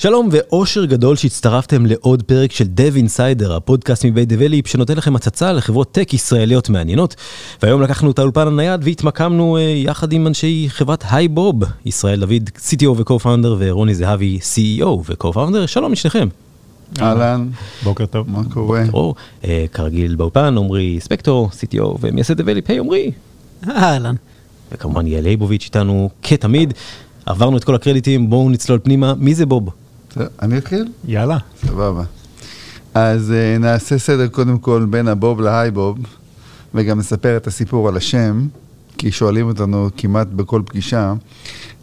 שלום ואושר גדול שהצטרפתם לעוד פרק של Dev Insider, הפודקאסט מבית דבליפ שנותן לכם הצצה לחברות טק ישראליות מעניינות. והיום לקחנו את האולפן הנייד והתמקמנו uh, יחד עם אנשי חברת היי בוב, ישראל דוד, CTO ו-co-founder ורוני זהבי, CEO ו-co-founder, שלום לשניכם. אהלן, בוקר טוב. מה קורה? uh, כרגיל באולפן, עמרי ספקטור, CTO ומייסד דבליפ, היי עמרי. אהלן. וכמובן יעל ליבוביץ' איתנו כתמיד. עברנו את כל הקרדיטים, בואו נצלול פנימה, מי זה בוב? אני אתחיל? יאללה. סבבה. אז uh, נעשה סדר קודם כל בין הבוב להיי בוב, וגם נספר את הסיפור על השם, כי שואלים אותנו כמעט בכל פגישה.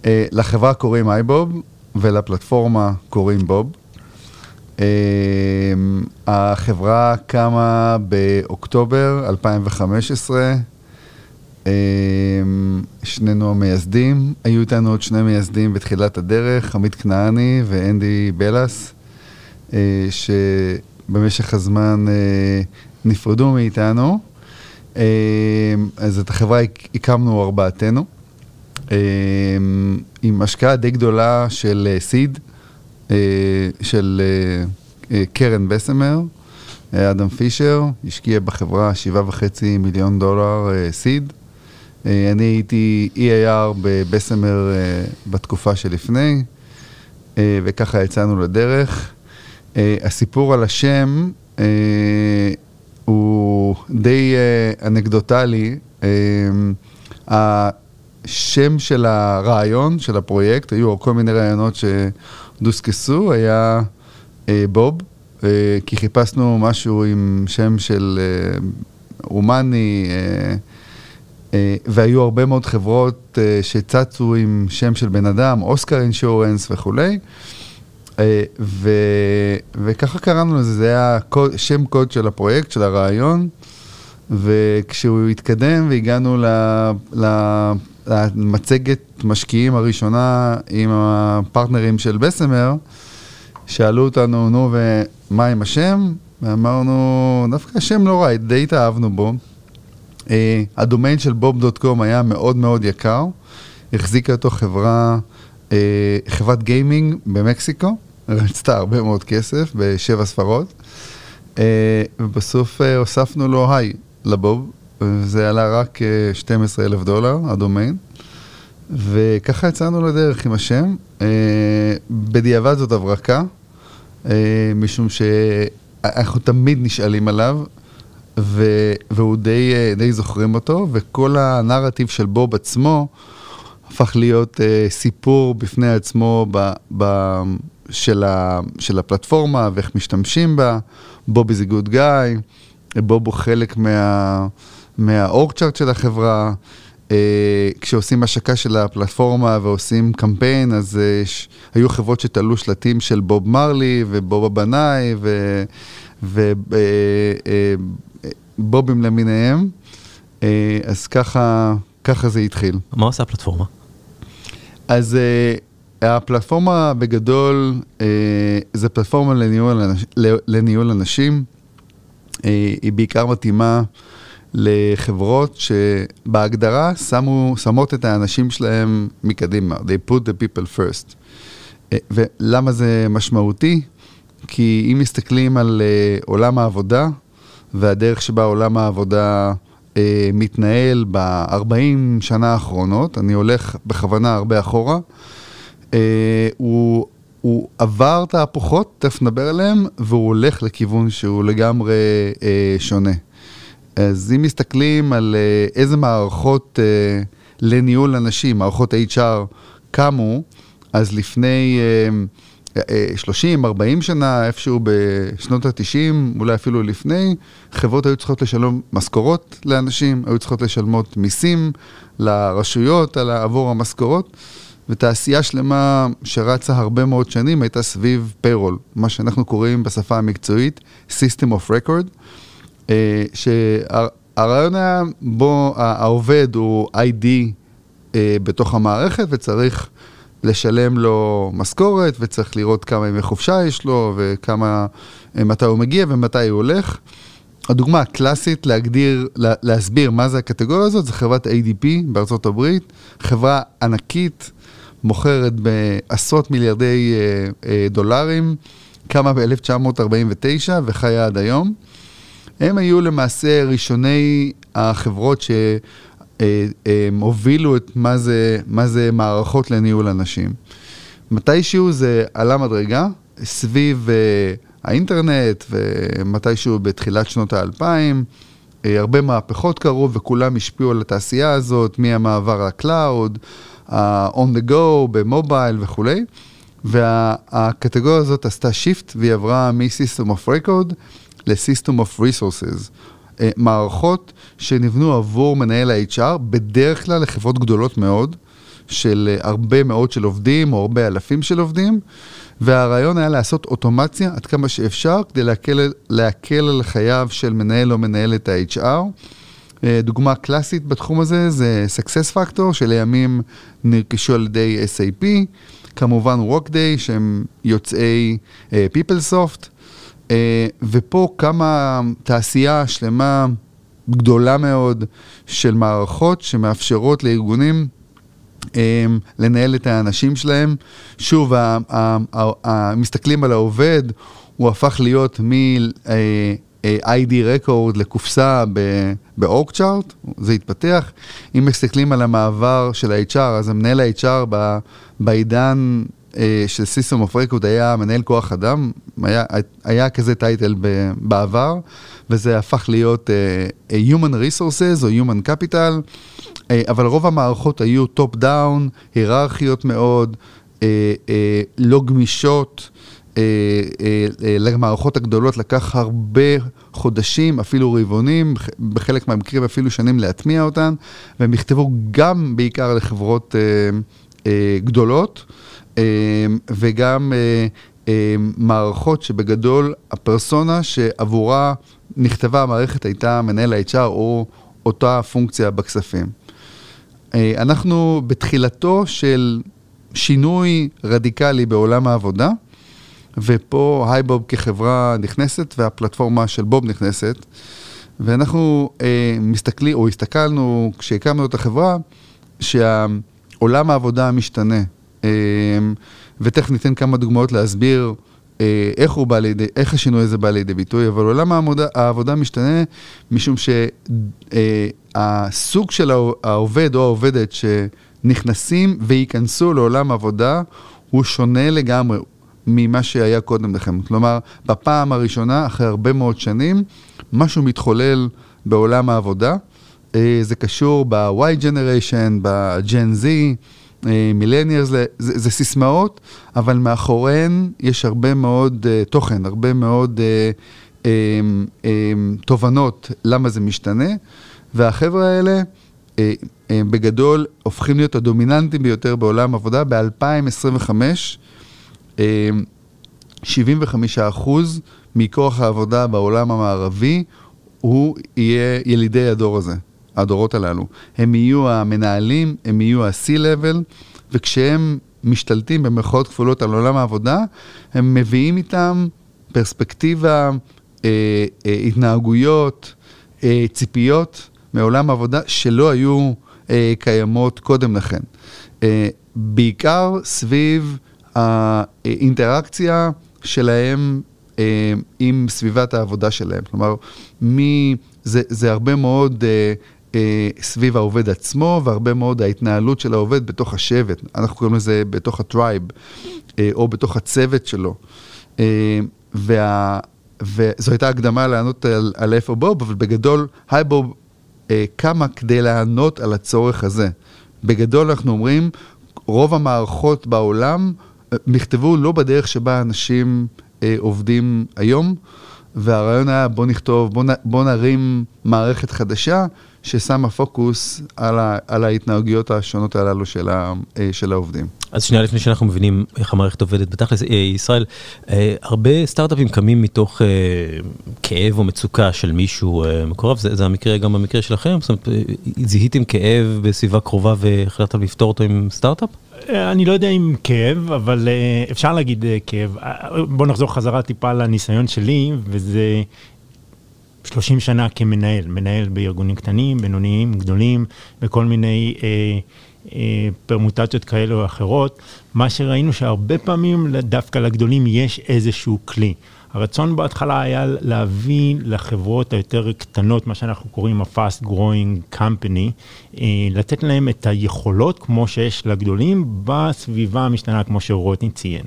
Uh, לחברה קוראים היי בוב, ולפלטפורמה קוראים בוב. Uh, החברה קמה באוקטובר 2015. Um, שנינו המייסדים, היו איתנו עוד שני מייסדים בתחילת הדרך, עמית כנעני ואנדי בלס, uh, שבמשך הזמן uh, נפרדו מאיתנו. Uh, אז את החברה הקמנו ארבעתנו, עם השקעה די גדולה של סיד, של קרן בסמר. אדם פישר השקיע בחברה שבעה וחצי מיליון דולר סיד. Uh, אני הייתי EAR בבסמר בתקופה שלפני, וככה יצאנו לדרך. הסיפור על השם הוא די אנקדוטלי. השם של הרעיון, של הפרויקט, היו כל מיני רעיונות שדוסקסו, היה בוב, כי חיפשנו משהו עם שם של הומני. והיו הרבה מאוד חברות שצצו עם שם של בן אדם, אוסקר אינשורנס וכולי. ו, וככה קראנו לזה, זה היה קוד, שם קוד של הפרויקט, של הרעיון, וכשהוא התקדם והגענו ל, ל, למצגת משקיעים הראשונה עם הפרטנרים של בסמר, שאלו אותנו, נו, ומה עם השם? ואמרנו, דווקא השם לא רע, די התאהבנו בו. Uh, הדומיין של בוב.קום היה מאוד מאוד יקר, החזיקה אותו חברה, uh, חברת גיימינג במקסיקו, רצתה הרבה מאוד כסף בשבע ספרות, uh, ובסוף uh, הוספנו לו היי לבוב, וזה עלה רק uh, 12 אלף דולר, הדומיין, וככה יצאנו לדרך עם השם. Uh, בדיעבד זאת הברקה, uh, משום שאנחנו תמיד נשאלים עליו. ו- והוא די, די זוכרים אותו, וכל הנרטיב של בוב עצמו הפך להיות uh, סיפור בפני עצמו ב- ב- של, ה- של הפלטפורמה ואיך משתמשים בה. בוב a good guy, בוב הוא חלק מה- מהאורקצ'ארט של החברה. Uh, כשעושים השקה של הפלטפורמה ועושים קמפיין, אז uh, ש- היו חברות שתלו שלטים של בוב מרלי ובוב הבנאי ו... ו- uh, בובים למיניהם, אז ככה, ככה זה התחיל. מה עושה הפלטפורמה? אז uh, הפלטפורמה בגדול, uh, זה פלטפורמה לניהול, אנש, לניהול אנשים, היא בעיקר מתאימה לחברות שבהגדרה שמו, שמות את האנשים שלהם מקדימה, they put the people first. ולמה זה משמעותי? כי אם מסתכלים על עולם העבודה, והדרך שבה עולם העבודה אה, מתנהל ב-40 שנה האחרונות, אני הולך בכוונה הרבה אחורה, אה, הוא, הוא עבר תהפוכות, תכף נדבר עליהם, והוא הולך לכיוון שהוא לגמרי אה, שונה. אז אם מסתכלים על אה, איזה מערכות אה, לניהול אנשים, מערכות HR, קמו, אז לפני... אה, 30, 40 שנה, איפשהו בשנות ה-90, אולי אפילו לפני, חברות היו צריכות לשלם משכורות לאנשים, היו צריכות לשלמות מיסים לרשויות על, עבור המשכורות, ותעשייה שלמה שרצה הרבה מאוד שנים הייתה סביב פיירול, מה שאנחנו קוראים בשפה המקצועית System of Record, שהרעיון היה בו העובד הוא ID אה, בתוך המערכת וצריך לשלם לו משכורת וצריך לראות כמה ימי חופשה יש לו וכמה, אה, מתי הוא מגיע ומתי הוא הולך. הדוגמה הקלאסית להגדיר, להסביר מה זה הקטגוריה הזאת, זה חברת ADP בארצות הברית, חברה ענקית, מוכרת בעשרות מיליארדי אה, אה, דולרים, קמה ב-1949 וחיה עד היום. הם היו למעשה ראשוני החברות שהובילו אה, את מה זה, מה זה מערכות לניהול אנשים. מתישהו זה עלה מדרגה סביב האינטרנט ומתישהו בתחילת שנות האלפיים. הרבה מהפכות קרו וכולם השפיעו על התעשייה הזאת, מהמעבר לקלאוד, ה-on the go, במובייל וכולי. והקטגוריה הזאת עשתה שיפט והיא עברה מ-System of Record ל-System of Resources. אה, מערכות שנבנו עבור מנהל ה-HR, בדרך כלל לחברות גדולות מאוד, של הרבה מאות של עובדים או הרבה אלפים של עובדים, והרעיון היה לעשות אוטומציה עד כמה שאפשר כדי להקל, להקל על חייו של מנהל או מנהלת ה-HR. אה, דוגמה קלאסית בתחום הזה זה Success Factor, שלימים נרכשו על ידי SAP, כמובן Workday, שהם יוצאי uh, PeopleSoft, ופה קמה תעשייה שלמה גדולה מאוד של מערכות שמאפשרות לארגונים um, לנהל את האנשים שלהם. שוב, מסתכלים על העובד, הוא הפך להיות מ... Uh, ID רקורד לקופסה ב org chart, זה התפתח. אם מסתכלים על המעבר של ה-HR, אז המנהל ה-HR בעידן אה, של System of Record היה מנהל כוח אדם, היה, היה כזה title בעבר, וזה הפך להיות uh, Human Resources או Human Capital, uh, אבל רוב המערכות היו top down, היררכיות מאוד, uh, לא גמישות. אה, אה, אה, למערכות הגדולות לקח הרבה חודשים, אפילו רבעונים, בחלק מהמקרים אפילו שנים להטמיע אותן, והם נכתבו גם בעיקר לחברות גדולות, וגם מערכות שבגדול הפרסונה שעבורה נכתבה המערכת הייתה מנהל ה-HR או אותה פונקציה בכספים. אנחנו בתחילתו של שינוי רדיקלי בעולם העבודה. ופה הייבוב כחברה נכנסת והפלטפורמה של בוב נכנסת. ואנחנו אה, מסתכלים, או הסתכלנו כשהקמנו את החברה, שעולם העבודה משתנה. אה, ותכף ניתן כמה דוגמאות להסביר אה, איך, הוא בא לידי, איך השינוי הזה בא לידי ביטוי, אבל עולם העבודה, העבודה משתנה משום שהסוג אה, של העובד או העובדת שנכנסים וייכנסו לעולם העבודה הוא שונה לגמרי. ממה שהיה קודם לכן. כלומר, בפעם הראשונה, אחרי הרבה מאוד שנים, משהו מתחולל בעולם העבודה. אה, זה קשור ב-Y Generation, ב-Gen Z, מילניארס, זה, זה, סיסמאות, אבל מאחוריהן יש הרבה מאוד uh, תוכן, הרבה מאוד uh, um, um, תובנות למה זה משתנה, והחבר'ה האלה uh, uh, בגדול הופכים להיות הדומיננטיים ביותר בעולם העבודה ב-2025. 75 אמ, אחוז מכוח העבודה בעולם המערבי, הוא יהיה ילידי הדור הזה, הדורות הללו. הם יהיו המנהלים, הם יהיו ה-C-Level, וכשהם משתלטים במרכאות כפולות על עולם העבודה, הם מביאים איתם פרספקטיבה, אה, אה, התנהגויות, אה, ציפיות מעולם העבודה שלא היו אה, קיימות קודם לכן. אה, בעיקר סביב האינטראקציה שלהם אה, עם סביבת העבודה שלהם. כלומר, מי, זה, זה הרבה מאוד אה, סביב העובד עצמו, והרבה מאוד ההתנהלות של העובד בתוך השבט. אנחנו קוראים לזה בתוך ה tribe, אה, או בתוך הצוות שלו. אה, וה, וזו הייתה הקדמה לענות על, על איפה בוב, אבל בגדול, היי בוב אה, קמה כדי לענות על הצורך הזה. בגדול אנחנו אומרים, רוב המערכות בעולם נכתבו לא בדרך שבה אנשים אה, עובדים היום, והרעיון היה בוא נכתוב, בוא, נ, בוא נרים מערכת חדשה ששמה פוקוס על, ה, על ההתנהגויות השונות הללו של, ה, אה, של העובדים. אז שנייה לפני שאנחנו מבינים איך המערכת עובדת בתכלס, אה, ישראל, אה, הרבה סטארט-אפים קמים מתוך כאב או מצוקה של מישהו מקורב, זה, זה המקרה גם במקרה שלכם? זאת אומרת, זיהיתם כאב בסביבה קרובה והחלטתם לפתור אותו עם סטארט-אפ? אני לא יודע אם כאב, אבל אפשר להגיד כאב. בוא נחזור חזרה טיפה לניסיון שלי, וזה 30 שנה כמנהל, מנהל בארגונים קטנים, בינוניים, גדולים, בכל מיני אה, אה, פרמוטציות כאלה או אחרות. מה שראינו שהרבה פעמים דווקא לגדולים יש איזשהו כלי. הרצון בהתחלה היה להביא לחברות היותר קטנות, מה שאנחנו קוראים ה-fast growing company, אה, לתת להם את היכולות כמו שיש לגדולים בסביבה המשתנה, כמו שרוטני ציין.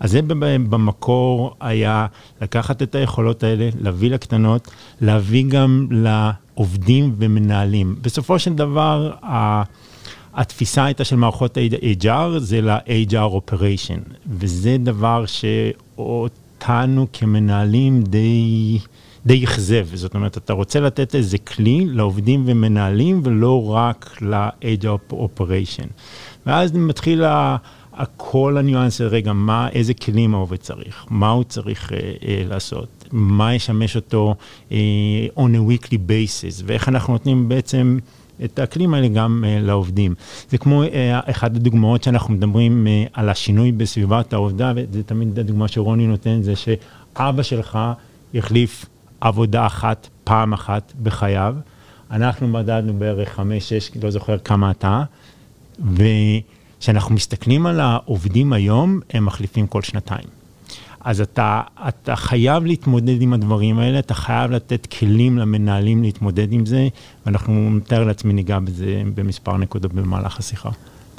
אז זה במקור היה לקחת את היכולות האלה, להביא לקטנות, להביא גם לעובדים ומנהלים. בסופו של דבר, התפיסה הייתה של מערכות HR, זה ל-HR operation, וזה דבר שעוד... אותנו כמנהלים די, די אכזב. זאת אומרת, אתה רוצה לתת איזה כלי לעובדים ומנהלים, ולא רק ל-age operation. ואז מתחיל ה... כל הניואנס, רגע, מה, איזה כלים העובד צריך, מה הוא צריך אה, אה, לעשות, מה ישמש אותו אה, on a weekly basis, ואיך אנחנו נותנים בעצם את הכלים האלה גם uh, לעובדים. זה כמו uh, אחת הדוגמאות שאנחנו מדברים uh, על השינוי בסביבת העובדה, וזה תמיד הדוגמה שרוני נותן, זה שאבא שלך החליף עבודה אחת פעם אחת בחייו. אנחנו מדדנו בערך חמש, שש, לא זוכר כמה אתה, וכשאנחנו מסתכלים על העובדים היום, הם מחליפים כל שנתיים. אז אתה, אתה חייב להתמודד עם הדברים האלה, אתה חייב לתת כלים למנהלים להתמודד עם זה, ואנחנו נתאר לעצמי ניגע בזה במספר נקודות במהלך השיחה.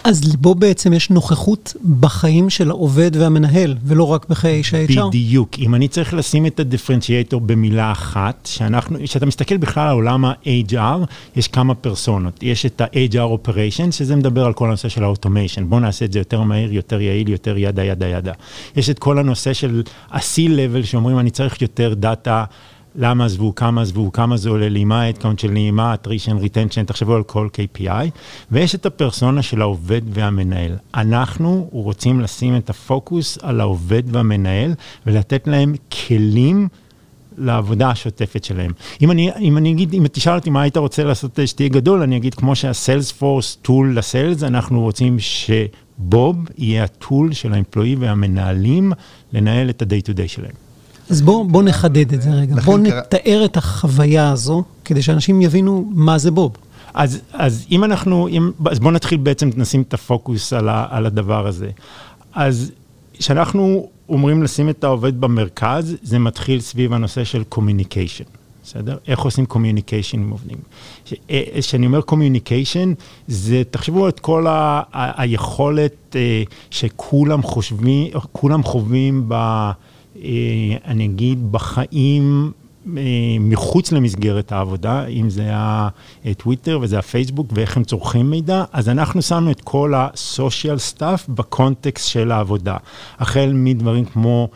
אז בו בעצם יש נוכחות בחיים של העובד והמנהל, ולא רק בחיי איש ה-HR? בדיוק. אם אני צריך לשים את ה differentiator במילה אחת, שאנחנו, כשאתה מסתכל בכלל על עולם ה-HR, יש כמה פרסונות. יש את ה-HR Operation, שזה מדבר על כל הנושא של ה automation. בואו נעשה את זה יותר מהיר, יותר יעיל, יותר yada, yada, yada. יש את כל הנושא של ה-C-Level, שאומרים, אני צריך יותר דאטה. למה עזבו, כמה עזבו, כמה זה עולה לי, מה ה headcount שלי, מה ה-attrition, retention, תחשבו על כל KPI, ויש את הפרסונה של העובד והמנהל. אנחנו רוצים לשים את הפוקוס על העובד והמנהל ולתת להם כלים לעבודה השוטפת שלהם. אם אני, אם אני אגיד, אם תשאל אותי מה היית רוצה לעשות שתהיה גדול, אני אגיד כמו שהסיילספורס טול לסיילס, אנחנו רוצים שבוב יהיה הטול של האמפלואי והמנהלים לנהל את ה-day to day שלהם. אז בואו בוא נחדד את זה רגע. בואו נתאר את החוויה הזו, כדי שאנשים יבינו מה זה בוב. אז, אז אם אנחנו, אם, אז בואו נתחיל בעצם, נשים את הפוקוס על, ה, על הדבר הזה. אז כשאנחנו אומרים לשים את העובד במרכז, זה מתחיל סביב הנושא של communication. בסדר? איך עושים communication עם עובדים. כשאני אומר communication, זה, תחשבו את כל ה, ה, היכולת אה, שכולם חושבים, כולם חווים ב... אה, אני אגיד, בחיים אה, מחוץ למסגרת העבודה, אם זה הטוויטר וזה הפייסבוק ואיך הם צורכים מידע, אז אנחנו שמנו את כל ה-social stuff בקונטקסט של העבודה. החל מדברים כמו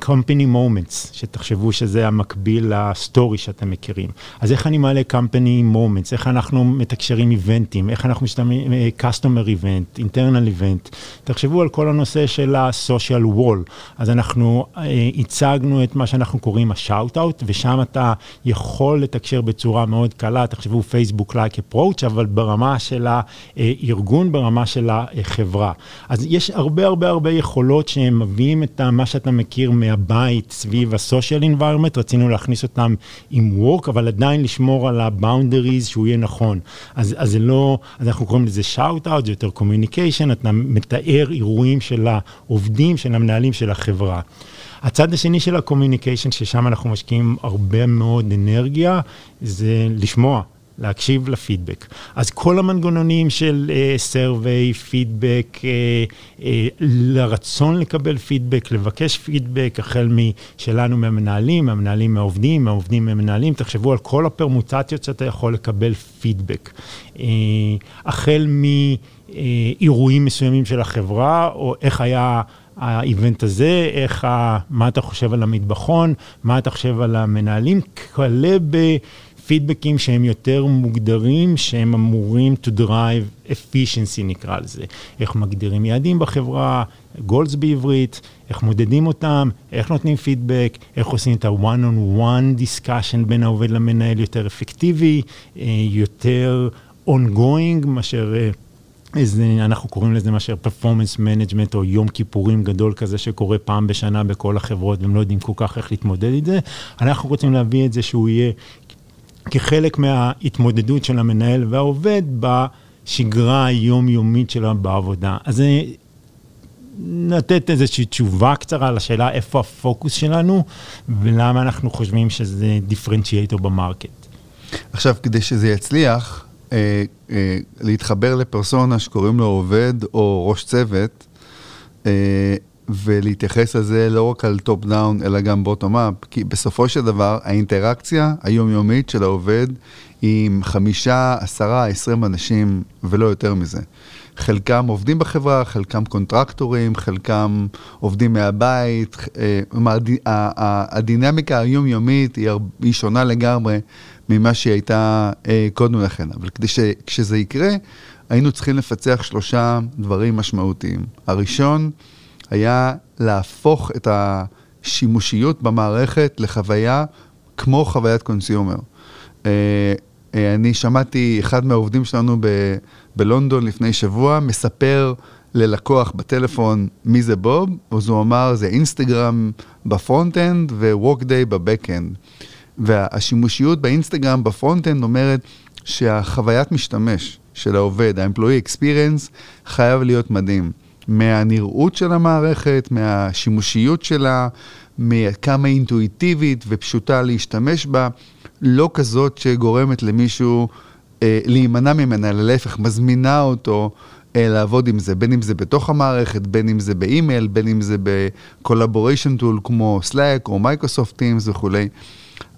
company moments, שתחשבו שזה המקביל לסטורי שאתם מכירים. אז איך אני מעלה company moments, איך אנחנו מתקשרים איבנטים, איך אנחנו משתמשים, uh, customer event, internal event. תחשבו על כל הנושא של ה-social wall. אז אנחנו uh, הצגנו את מה שאנחנו קוראים ה-shout-out, ושם אתה יכול לתקשר בצורה מאוד קלה, תחשבו פייסבוק-like approach, אבל ברמה של הארגון, ברמה של החברה. אז יש הרבה הרבה הרבה יכולות שהם מביאים את מה שאתה מכיר מהבית סביב ה-social environment, רצינו להכניס אותם עם work, אבל עדיין לשמור על ה-boundaries שהוא יהיה נכון. אז, אז זה לא, אז אנחנו קוראים לזה shout-out, זה יותר communication, אתה מתאר אירועים של העובדים, של המנהלים של החברה. הצד השני של ה-communication, ששם אנחנו משקיעים הרבה מאוד אנרגיה, זה לשמוע. להקשיב לפידבק. אז כל המנגנונים של סרוויי, uh, פידבק, uh, uh, לרצון לקבל פידבק, לבקש פידבק, החל משלנו מהמנהלים, מהמנהלים מהעובדים, מהעובדים מהמנהלים, תחשבו על כל הפרמוטציות שאתה יכול לקבל פידבק. Uh, החל מאירועים מסוימים של החברה, או איך היה... האיבנט הזה, איך, ה, מה אתה חושב על המטבחון, מה אתה חושב על המנהלים, כלה ב... פידבקים שהם יותר מוגדרים, שהם אמורים to drive efficiency נקרא לזה. איך מגדירים יעדים בחברה, goals בעברית, איך מודדים אותם, איך נותנים פידבק, איך עושים את ה-one-on-one discussion בין העובד למנהל יותר אפקטיבי, אה, יותר ongoing מאשר... אה, איזה, אנחנו קוראים לזה מאשר performance management או יום כיפורים גדול כזה שקורה פעם בשנה בכל החברות והם לא יודעים כל כך איך להתמודד עם זה. אנחנו רוצים להביא את זה שהוא יהיה כחלק מההתמודדות של המנהל והעובד בשגרה היומיומית שלו בעבודה. אז לתת איזושהי תשובה קצרה לשאלה איפה הפוקוס שלנו ולמה אנחנו חושבים שזה דיפרנציאטור במרקט. עכשיו, כדי שזה יצליח, אה, אה, להתחבר לפרסונה שקוראים לו עובד או ראש צוות, אה, ולהתייחס לזה לא רק על top down, אלא גם bottom up, כי בסופו של דבר האינטראקציה היומיומית של העובד היא עם חמישה, עשרה, עשרים אנשים ולא יותר מזה. חלקם עובדים בחברה, חלקם קונטרקטורים, חלקם עובדים מהבית. כלומר, הדינמיקה היומיומית היא שונה לגמרי ממה שהיא הייתה קודם לכן. אבל כדי שכשזה יקרה, היינו צריכים לפצח שלושה דברים משמעותיים. הראשון היה להפוך את השימושיות במערכת לחוויה כמו חוויית consumer. אני שמעתי אחד מהעובדים שלנו ב... בלונדון לפני שבוע, מספר ללקוח בטלפון מי זה בוב, אז הוא אמר זה אינסטגרם ב front-end ו Workday ב back-end. והשימושיות באינסטגרם ב front-end אומרת שהחוויית משתמש של העובד, ה-employee experience, חייב להיות מדהים. מהנראות של המערכת, מהשימושיות שלה, מכמה אינטואיטיבית ופשוטה להשתמש בה, לא כזאת שגורמת למישהו אה, להימנע ממנה, אלא להפך, מזמינה אותו אה, לעבוד עם זה, בין אם זה בתוך המערכת, בין אם זה באימייל, בין אם זה ב-collaboration tool כמו Slack או Microsoft Teams וכולי.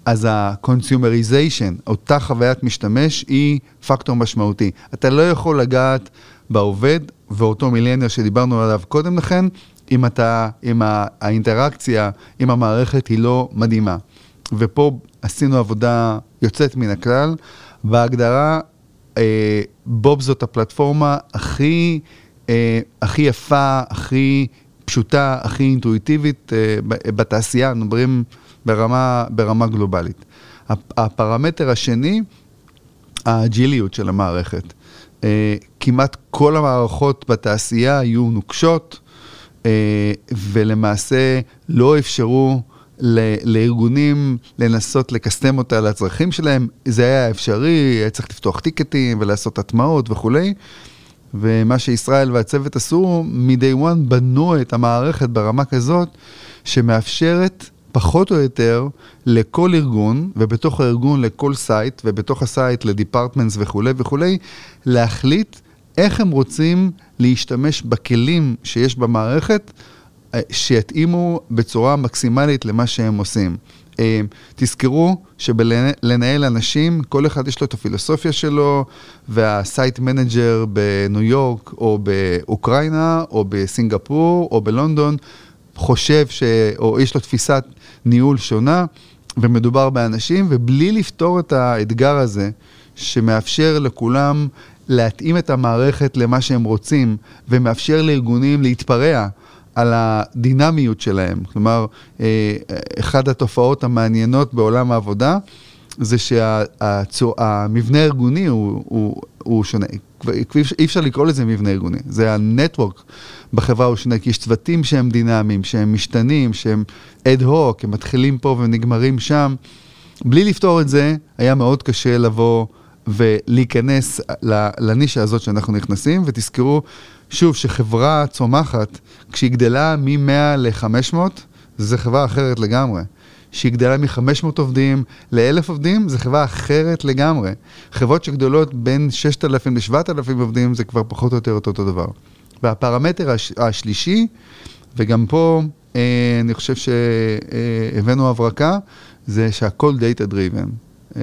אז ה-consumerization, אותה חוויית משתמש, היא פקטור משמעותי. אתה לא יכול לגעת בעובד ואותו מילניאר שדיברנו עליו קודם לכן, אם, אתה, אם האינטראקציה עם המערכת היא לא מדהימה. ופה עשינו עבודה יוצאת מן הכלל. בהגדרה, אה, בוב זאת הפלטפורמה הכי, אה, הכי יפה, הכי פשוטה, הכי אינטואיטיבית אה, בתעשייה, מדברים ברמה, ברמה גלובלית. הפרמטר השני, האג'יליות של המערכת. אה, כמעט כל המערכות בתעשייה היו נוקשות, אה, ולמעשה לא אפשרו לארגונים לנסות לקסטם אותה לצרכים שלהם, זה היה אפשרי, היה צריך לפתוח טיקטים ולעשות הטמעות וכולי. ומה שישראל והצוות עשו, מ-day one בנו את המערכת ברמה כזאת שמאפשרת פחות או יותר לכל ארגון, ובתוך הארגון לכל site, ובתוך ה site ל departments וכולי וכולי, להחליט איך הם רוצים להשתמש בכלים שיש במערכת שיתאימו בצורה מקסימלית למה שהם עושים. אה, תזכרו שבלנהל אנשים, כל אחד יש לו את הפילוסופיה שלו, וה site manager בניו יורק, או באוקראינה, או בסינגפור, או בלונדון, חושב ש... או יש לו תפיסת ניהול שונה, ומדובר באנשים, ובלי לפתור את האתגר הזה, שמאפשר לכולם להתאים את המערכת למה שהם רוצים, ומאפשר לארגונים להתפרע. על הדינמיות שלהם. כלומר, אה, אחת התופעות המעניינות בעולם העבודה זה שהמבנה הארגוני הוא, הוא, הוא שונה. אי אפשר לקרוא לזה מבנה ארגוני, זה הנטוורק בחברה הוא שונה, כי יש צוותים שהם דינמיים, שהם משתנים, שהם אד הוק, הם מתחילים פה ונגמרים שם. בלי לפתור את זה, היה מאוד קשה לבוא ולהיכנס לנישה הזאת שאנחנו נכנסים, ותזכרו שוב, שחברה צומחת, כשהיא גדלה מ-100 ל-500, זו חברה אחרת לגמרי. כשהיא גדלה מ-500 עובדים ל-1,000 עובדים, זו חברה אחרת לגמרי. חברות שגדולות בין 6,000 ל-7,000 עובדים, זה כבר פחות או יותר אותו דבר. והפרמטר הש- השלישי, וגם פה אה, אני חושב שהבאנו הברקה, זה שהכל data driven. אה,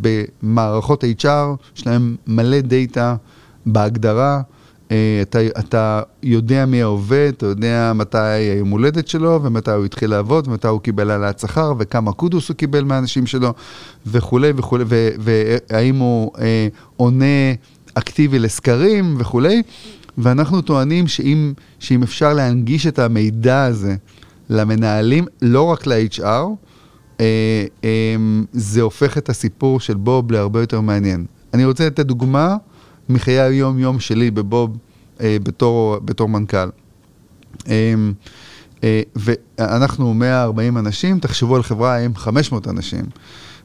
במערכות HR יש להם מלא דאטה בהגדרה. אה, אתה, אתה יודע מי העובד, אתה יודע מתי היום הולדת שלו, ומתי הוא התחיל לעבוד, ומתי הוא קיבל העלאת שכר, וכמה kudos הוא קיבל מהאנשים שלו, וכולי וכולי, והאם הוא אה, עונה אקטיבי לסקרים וכולי. ואנחנו טוענים שאם, שאם אפשר להנגיש את המידע הזה למנהלים, לא רק ל-HR, אה, אה, זה הופך את הסיפור של בוב להרבה יותר מעניין. אני רוצה לתת דוגמה מחיי היום-יום שלי בבוב אה, בתור, בתור מנכ"ל. אה, אה, ואנחנו 140 אנשים, תחשבו על חברה עם 500 אנשים.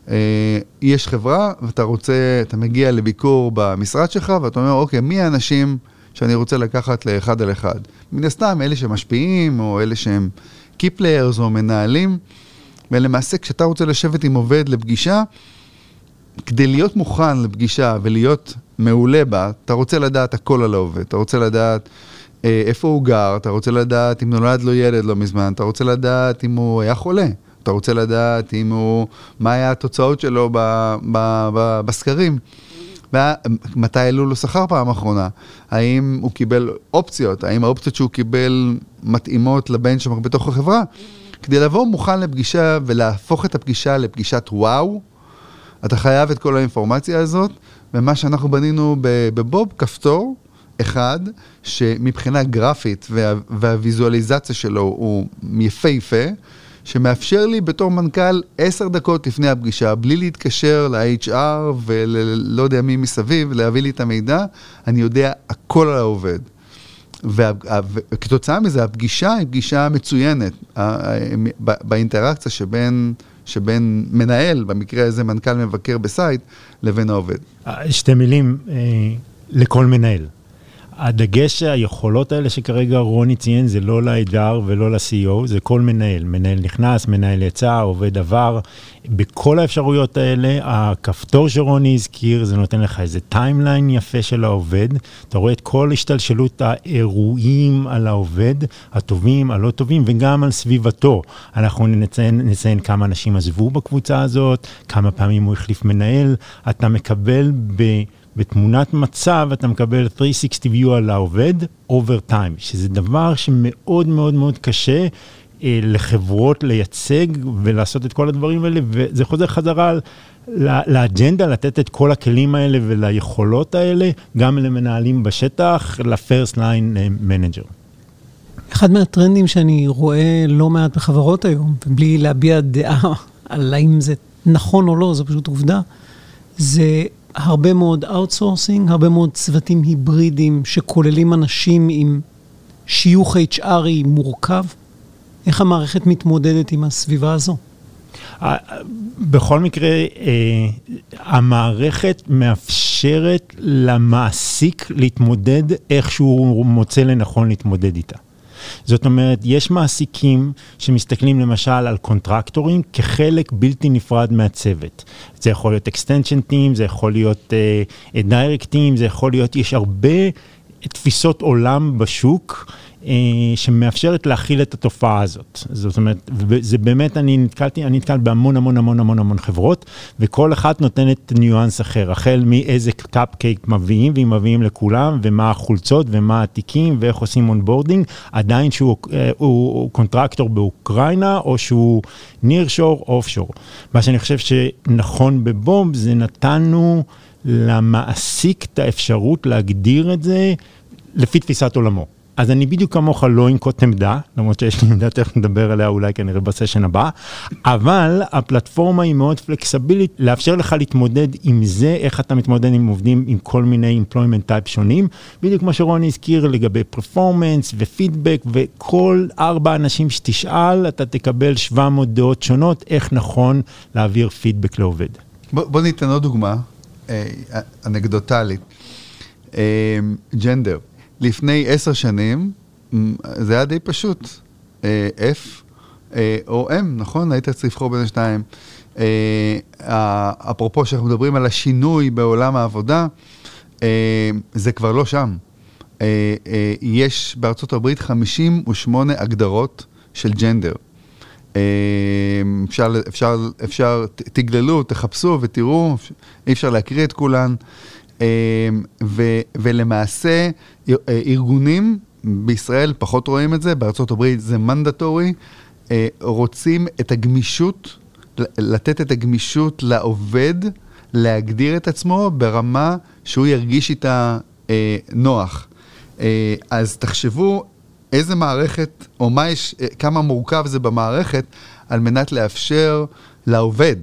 אה, יש חברה ואתה רוצה, אתה מגיע לביקור במשרד שלך ואתה אומר, אוקיי, מי האנשים שאני רוצה לקחת לאחד על אחד? מן הסתם, אלה שמשפיעים, או אלה שהם Players או מנהלים. ולמעשה, כשאתה רוצה לשבת עם עובד לפגישה, כדי להיות מוכן לפגישה ולהיות מעולה בה, אתה רוצה לדעת הכל על העובד. אתה רוצה לדעת אה, איפה הוא גר, אתה רוצה לדעת אם נולד לו ילד לא מזמן, אתה רוצה לדעת אם הוא היה חולה. אתה רוצה לדעת אם הוא, מה היה התוצאות שלו ב, ב, ב, בסקרים. מתי העלו לו שכר פעם אחרונה? האם הוא קיבל אופציות? האם האופציות שהוא קיבל מתאימות לבנצ'מרק בתוך החברה? כדי לבוא מוכן לפגישה ולהפוך את הפגישה לפגישת וואו, אתה חייב את כל האינפורמציה הזאת, ומה שאנחנו בנינו בבוב, כפתור אחד, שמבחינה גרפית וה, והוויזואליזציה שלו הוא יפהפה, שמאפשר לי בתור מנכ"ל עשר דקות לפני הפגישה, בלי להתקשר ל-HR וללא יודע מי מסביב, להביא לי את המידע, אני יודע הכל על העובד. וכתוצאה מזה, הפגישה היא פגישה מצוינת באינטראקציה שבין, שבין מנהל, במקרה הזה מנכ"ל מבקר בסייט, לבין העובד. שתי מילים אה, לכל מנהל. הדגש, היכולות האלה שכרגע רוני ציין, זה לא ל-HR ולא ל-CEO, זה כל מנהל. מנהל נכנס, מנהל יצא, עובד עבר. בכל האפשרויות האלה, הכפתור שרוני הזכיר, זה נותן לך איזה timeline יפה של העובד. אתה רואה את כל השתלשלות האירועים על העובד, הטובים, הלא טובים, וגם על סביבתו. אנחנו נציין, נציין כמה אנשים עזבו בקבוצה הזאת, כמה פעמים הוא החליף מנהל. אתה מקבל ב... בתמונת מצב אתה מקבל 360 view על העובד over time, שזה דבר שמאוד מאוד מאוד קשה אה, לחברות לייצג ולעשות את כל הדברים האלה, וזה חוזר חזרה לאג'נדה, לתת את כל הכלים האלה וליכולות האלה, גם למנהלים בשטח, ל-first line אה, manager. אחד מהטרנדים שאני רואה לא מעט בחברות היום, ובלי להביע דעה על האם זה נכון או לא, זו פשוט עובדה, זה הרבה מאוד outsourcing, הרבה מאוד צוותים היברידיים שכוללים אנשים עם שיוך HR י מורכב. איך המערכת מתמודדת עם הסביבה הזו? בכל מקרה, אה, המערכת מאפשרת למעסיק להתמודד איך שהוא מוצא לנכון להתמודד איתה. זאת אומרת, יש מעסיקים שמסתכלים למשל על קונטרקטורים כחלק בלתי נפרד מהצוות. זה יכול להיות extension team, זה יכול להיות uh, direct team, זה יכול להיות, יש הרבה תפיסות עולם בשוק. אה, שמאפשרת להכיל את התופעה הזאת. זאת אומרת, זה באמת, אני נתקלתי, אני נתקל בהמון המון המון המון המון חברות, וכל אחת נותנת ניואנס אחר, החל מאיזה קאפקייק מביאים, ואם מביאים לכולם, ומה החולצות, ומה התיקים, ואיך עושים onboarding, עדיין שהוא אה, הוא, הוא contractor באוקראינה, או שהוא near shore, off shore. מה שאני חושב שנכון בבוב, זה נתנו למעסיק את האפשרות להגדיר את זה לפי תפיסת עולמו. אז אני בדיוק כמוך לא אנקוט עמדה, למרות שיש לי עמדה, תכף נדבר עליה אולי כנראה ב session הבא, אבל הפלטפורמה היא מאוד פלקסבילית, לאפשר לך להתמודד עם זה, איך אתה מתמודד עם עובדים עם כל מיני employment type שונים, בדיוק כמו שרוני הזכיר לגבי פרפורמנס ופידבק, וכל ארבע אנשים שתשאל, אתה תקבל 700 דעות שונות, איך נכון להעביר פידבק לעובד. בוא, בוא ניתן עוד דוגמה, אה, אנקדוטלית. אה, ג'נדר. לפני עשר שנים, זה היה די פשוט. אה, F אה, או M, נכון? היית צריך לבחור בין השניים. אה, אפרופו שאנחנו מדברים על השינוי בעולם העבודה, זה כבר לא שם. יש בארצות הברית 58 הגדרות של ג'נדר. אפשר, אפשר, אפשר, תגללו, תחפשו ותראו, אי אפשר להקריא את כולן. אה, ו, ולמעשה, אה, ארגונים בישראל פחות רואים את זה, בארצות הברית זה מנדטורי, אה, רוצים את הגמישות, לתת את הגמישות לעובד, להגדיר את עצמו ברמה שהוא ירגיש איתה אה, נוח. אז תחשבו איזה מערכת, או מה יש, כמה מורכב זה במערכת, על מנת לאפשר לעובד,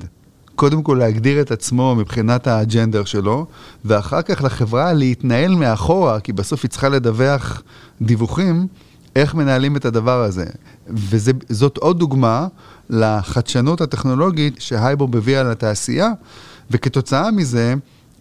קודם כל להגדיר את עצמו מבחינת הג'נדר שלו, ואחר כך לחברה להתנהל מאחורה, כי בסוף היא צריכה לדווח דיווחים, איך מנהלים את הדבר הזה. וזאת עוד דוגמה לחדשנות הטכנולוגית שהייבוב הביאה לתעשייה, וכתוצאה מזה,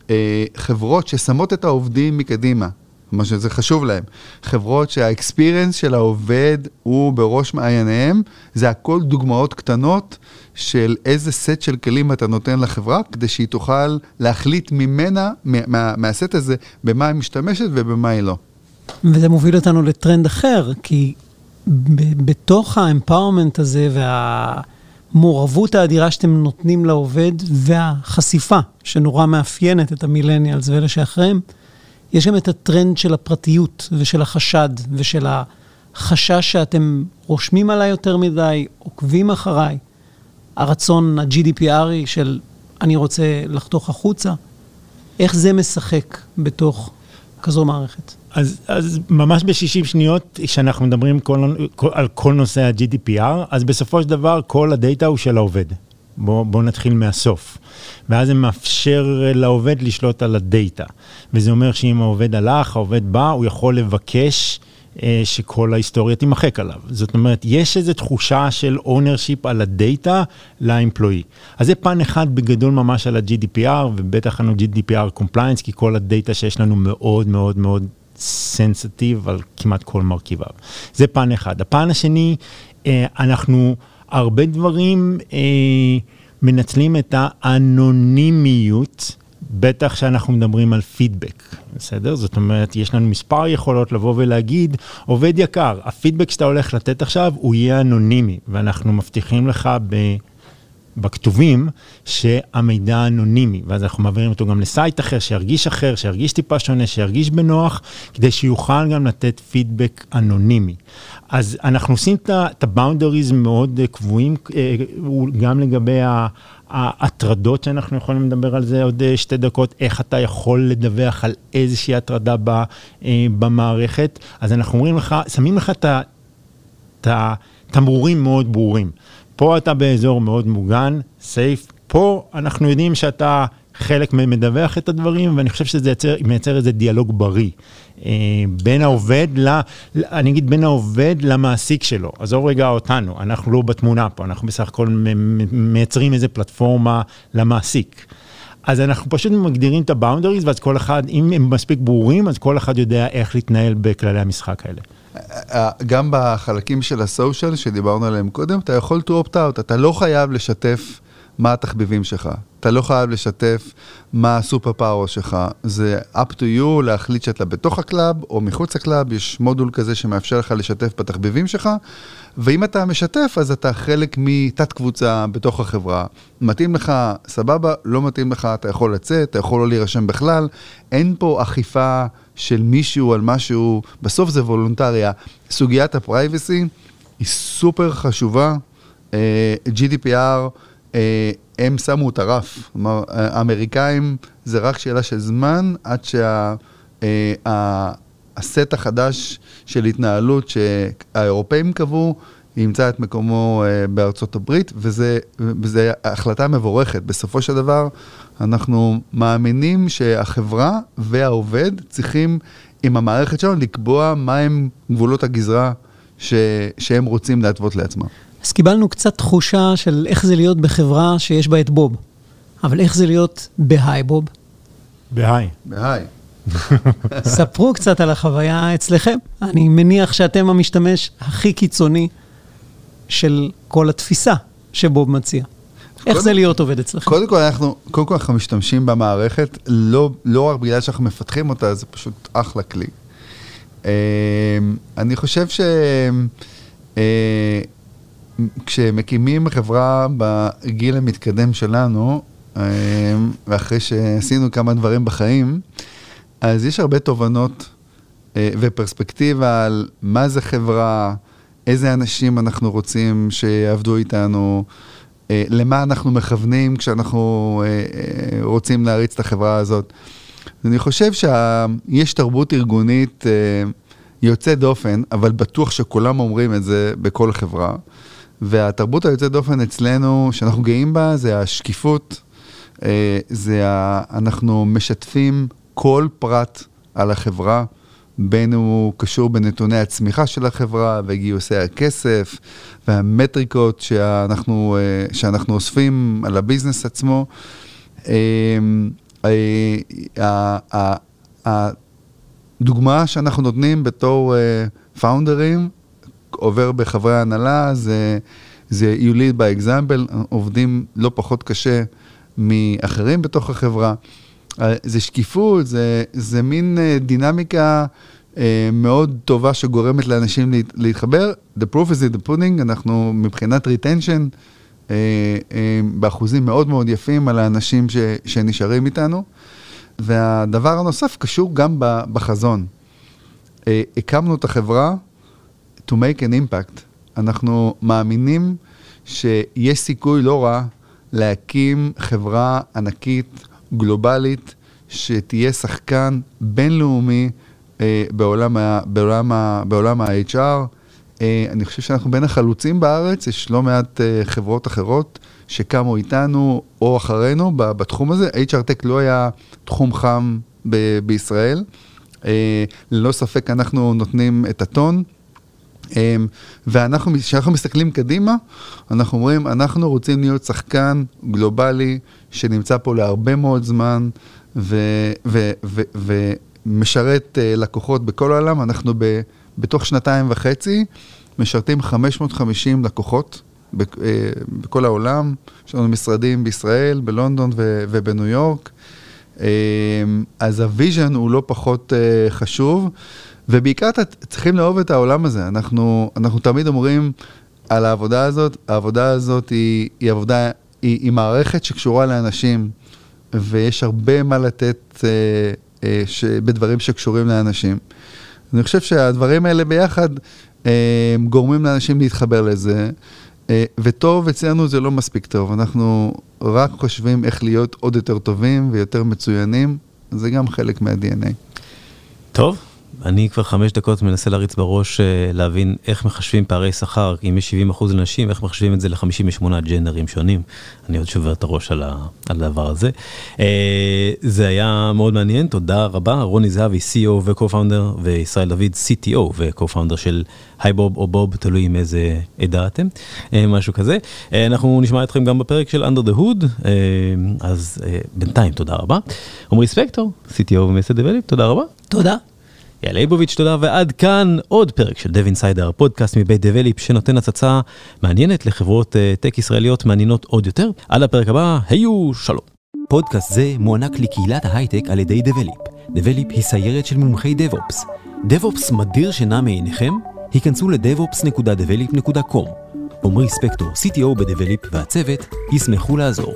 אה, חברות ששמות את העובדים מקדימה, מה שזה חשוב להם. חברות שהאקספיריאנס של העובד הוא בראש מעייניהם, זה הכל דוגמאות קטנות של איזה סט של כלים אתה נותן לחברה, כדי שהיא תוכל להחליט ממנה, מה, מהסט הזה, במה היא משתמשת ובמה היא לא. וזה מוביל אותנו לטרנד אחר, כי בתוך האמפאורמנט הזה והמעורבות האדירה שאתם נותנים לעובד והחשיפה שנורא מאפיינת את המילניאלס ואלה שאחריהם, יש גם את הטרנד של הפרטיות ושל החשד ושל החשש שאתם רושמים עליי יותר מדי, עוקבים אחריי, הרצון ה-GDPRי של אני רוצה לחתוך החוצה, איך זה משחק בתוך כזו מערכת? אז, אז ממש ב-60 שניות, כשאנחנו מדברים כל, כל, על כל נושא ה-GDPR, אז בסופו של דבר כל הדאטה הוא של העובד. בואו בוא נתחיל מהסוף. ואז זה מאפשר לעובד לשלוט על הדאטה. וזה אומר שאם העובד הלך, העובד בא, הוא יכול לבקש שכל ההיסטוריה תימחק עליו. זאת אומרת, יש איזו תחושה של ownership על הדאטה לאמפלואי. אז זה פן אחד בגדול ממש על ה-GDPR, ובטח לנו GDPR compliance, כי כל הדאטה שיש לנו מאוד מאוד מאוד סנסיטיב על כמעט כל מרכיביו. זה פן אחד. הפן השני, אה, אנחנו הרבה דברים אה, מנצלים את האנונימיות. בטח שאנחנו מדברים על פידבק, בסדר? זאת אומרת, יש לנו מספר יכולות לבוא ולהגיד, עובד יקר, הפידבק שאתה הולך לתת עכשיו הוא יהיה אנונימי, ואנחנו מבטיחים לך ב... בכתובים שהמידע אנונימי, ואז אנחנו מעבירים אותו גם לסייט אחר, שירגיש אחר, שירגיש טיפה שונה, שירגיש בנוח, כדי שיוכל גם לתת פידבק אנונימי. אז אנחנו עושים את ה-boundaries מאוד קבועים, אה, גם לגבי ההטרדות שאנחנו יכולים לדבר על זה עוד אה, שתי דקות, איך אתה יכול לדווח על איזושהי הטרדה אה, במערכת. אז אנחנו אומרים לך, שמים לך את התמרורים מאוד ברורים. פה אתה באזור מאוד מוגן, סייף, פה אנחנו יודעים שאתה חלק מדווח את הדברים, ואני חושב שזה יצר, מייצר איזה דיאלוג בריא. אה, בין העובד, ל, אני אגיד בין העובד למעסיק שלו. עזוב רגע אותנו, אנחנו לא בתמונה פה, אנחנו בסך הכל מייצרים איזה פלטפורמה למעסיק. אז אנחנו פשוט מגדירים את הבאונדריז, ואז כל אחד, אם הם מספיק ברורים, אז כל אחד יודע איך להתנהל בכללי המשחק האלה. גם בחלקים של ה social שדיברנו עליהם קודם, אתה יכול to opt out, אתה לא חייב לשתף מה התחביבים שלך. אתה לא חייב לשתף מה ה super power שלך. זה up to you להחליט שאתה בתוך ה club או מחוץ ל club, יש מודול כזה שמאפשר לך לשתף בתחביבים שלך, ואם אתה משתף, אז אתה חלק מתת קבוצה בתוך החברה. מתאים לך, סבבה, לא מתאים לך, אתה יכול לצאת, אתה יכול לא להירשם בכלל. אין פה אכיפה של מישהו על משהו, בסוף זה voluntary. סוגיית ה privacy היא סופר חשובה. Uh, GDPR, uh, הם שמו את הרף. כלומר, האמריקאים זה רק שאלה של זמן עד שהסט uh, החדש של התנהלות שהאירופאים קבעו, ימצא את מקומו בארצות הברית, וזו החלטה מבורכת. בסופו של דבר, אנחנו מאמינים שהחברה והעובד צריכים עם המערכת שלנו לקבוע מהם גבולות הגזרה ש, שהם רוצים להתוות לעצמם. אז קיבלנו קצת תחושה של איך זה להיות בחברה שיש בה את בוב. אבל איך זה להיות בהיי בוב? בהיי. בהיי. ספרו קצת על החוויה אצלכם. אני מניח שאתם המשתמש הכי קיצוני של כל התפיסה שבוב מציע. איך זה להיות עובד אצלכם? קודם כל אנחנו, קודם כל אנחנו משתמשים במערכת, לא, לא רק בגלל שאנחנו מפתחים אותה, זה פשוט אחלה כלי. אמ, אני חושב שכשמקימים אה, חברה בגיל המתקדם שלנו, ואחרי שעשינו כמה דברים בחיים, אז יש הרבה תובנות ופרספקטיבה על מה זה חברה, איזה אנשים אנחנו רוצים שיעבדו איתנו, למה אנחנו מכוונים כשאנחנו רוצים להריץ את החברה הזאת. אני חושב שיש תרבות ארגונית יוצאת דופן, אבל בטוח שכולם אומרים את זה בכל חברה. והתרבות היוצאת דופן אצלנו, שאנחנו גאים בה, זה השקיפות, זה ה... אנחנו משתפים כל פרט על החברה, בין הוא קשור בנתוני הצמיחה של החברה וגיוסי הכסף והמטריקות שאנחנו, שאנחנו אוספים על הביזנס עצמו. הדוגמה שאנחנו נותנים בתור פאונדרים, עובר בחברי ההנהלה, זה, זה you lead by example, עובדים לא פחות קשה מאחרים בתוך החברה. זה שקיפות, זה, זה מין דינמיקה מאוד טובה שגורמת לאנשים להתחבר. The proof is in the pudding, אנחנו מבחינת retention, באחוזים מאוד מאוד יפים על האנשים ש, שנשארים איתנו. והדבר הנוסף קשור גם בחזון. הקמנו את החברה to make an impact. אנחנו מאמינים שיש סיכוי לא רע להקים חברה ענקית, גלובלית, שתהיה שחקן בינלאומי אה, בעולם ה-HR. אה, אני חושב שאנחנו בין החלוצים בארץ, יש לא מעט אה, חברות אחרות שקמו איתנו או אחרינו בתחום הזה. HR Tech לא היה תחום חם ב- בישראל. אה, ללא ספק אנחנו נותנים את הטון. אמ, ואנחנו, כשאנחנו מסתכלים קדימה, אנחנו אומרים, אנחנו רוצים להיות שחקן גלובלי שנמצא פה להרבה מאוד זמן ומשרת אה, לקוחות בכל העולם. אנחנו ב, בתוך שנתיים וחצי משרתים 550 לקוחות אה, בכל העולם. יש לנו משרדים בישראל, בלונדון ובניו יורק. אמ, אז ה vision הוא לא פחות אה, חשוב. ובעיקר צריכים לאהוב את העולם הזה. אנחנו, אנחנו תמיד אומרים על העבודה הזאת, העבודה הזאת היא, היא עבודה, היא, היא מערכת שקשורה לאנשים, ויש הרבה מה לתת אה, אה, ש, בדברים שקשורים לאנשים. אני חושב שהדברים האלה ביחד אה, גורמים לאנשים להתחבר לזה, אה, וטוב אצלנו זה לא מספיק טוב, אנחנו רק חושבים איך להיות עוד יותר טובים ויותר מצוינים, זה גם חלק מה-DNA. טוב, אני כבר חמש דקות מנסה להריץ בראש להבין איך מחשבים פערי שכר, אם יש 70 אחוז לנשים, איך מחשבים את זה ל-58 ג'נדרים שונים. אני עוד שובר את הראש על, הדבר הזה. זה היה מאוד מעניין, תודה רבה. רוני זהבי, CEO ו-co-founder, וישראל דוד, CTO ו-co-founder של הייבוב או בוב, תלוי עם איזה עדה אתם, משהו כזה. אנחנו נשמע אתכם גם בפרק של Under the Hood, אז בינתיים תודה רבה. עמרי ספקטור, CTO ומייסד דבליפ, תודה רבה. תודה. יעל ליבוביץ', תודה, ועד כאן עוד פרק של Dev Insider, פודקאסט מבית דבליפ שנותן הצצה מעניינת לחברות tech ישראליות מעניינות עוד יותר. עד הפרק הבא, היו שלום. פודקאסט זה מוענק לקהילת ההייטק על ידי דבליפ. דבליפ היא סיירת של מומחי DevOps. DevOps מדיר שינה מעיניכם? היכנסו ל- devops.develeap.com. עמרי ספקטור, CTO בדבליפ והצוות, ישמחו לעזור.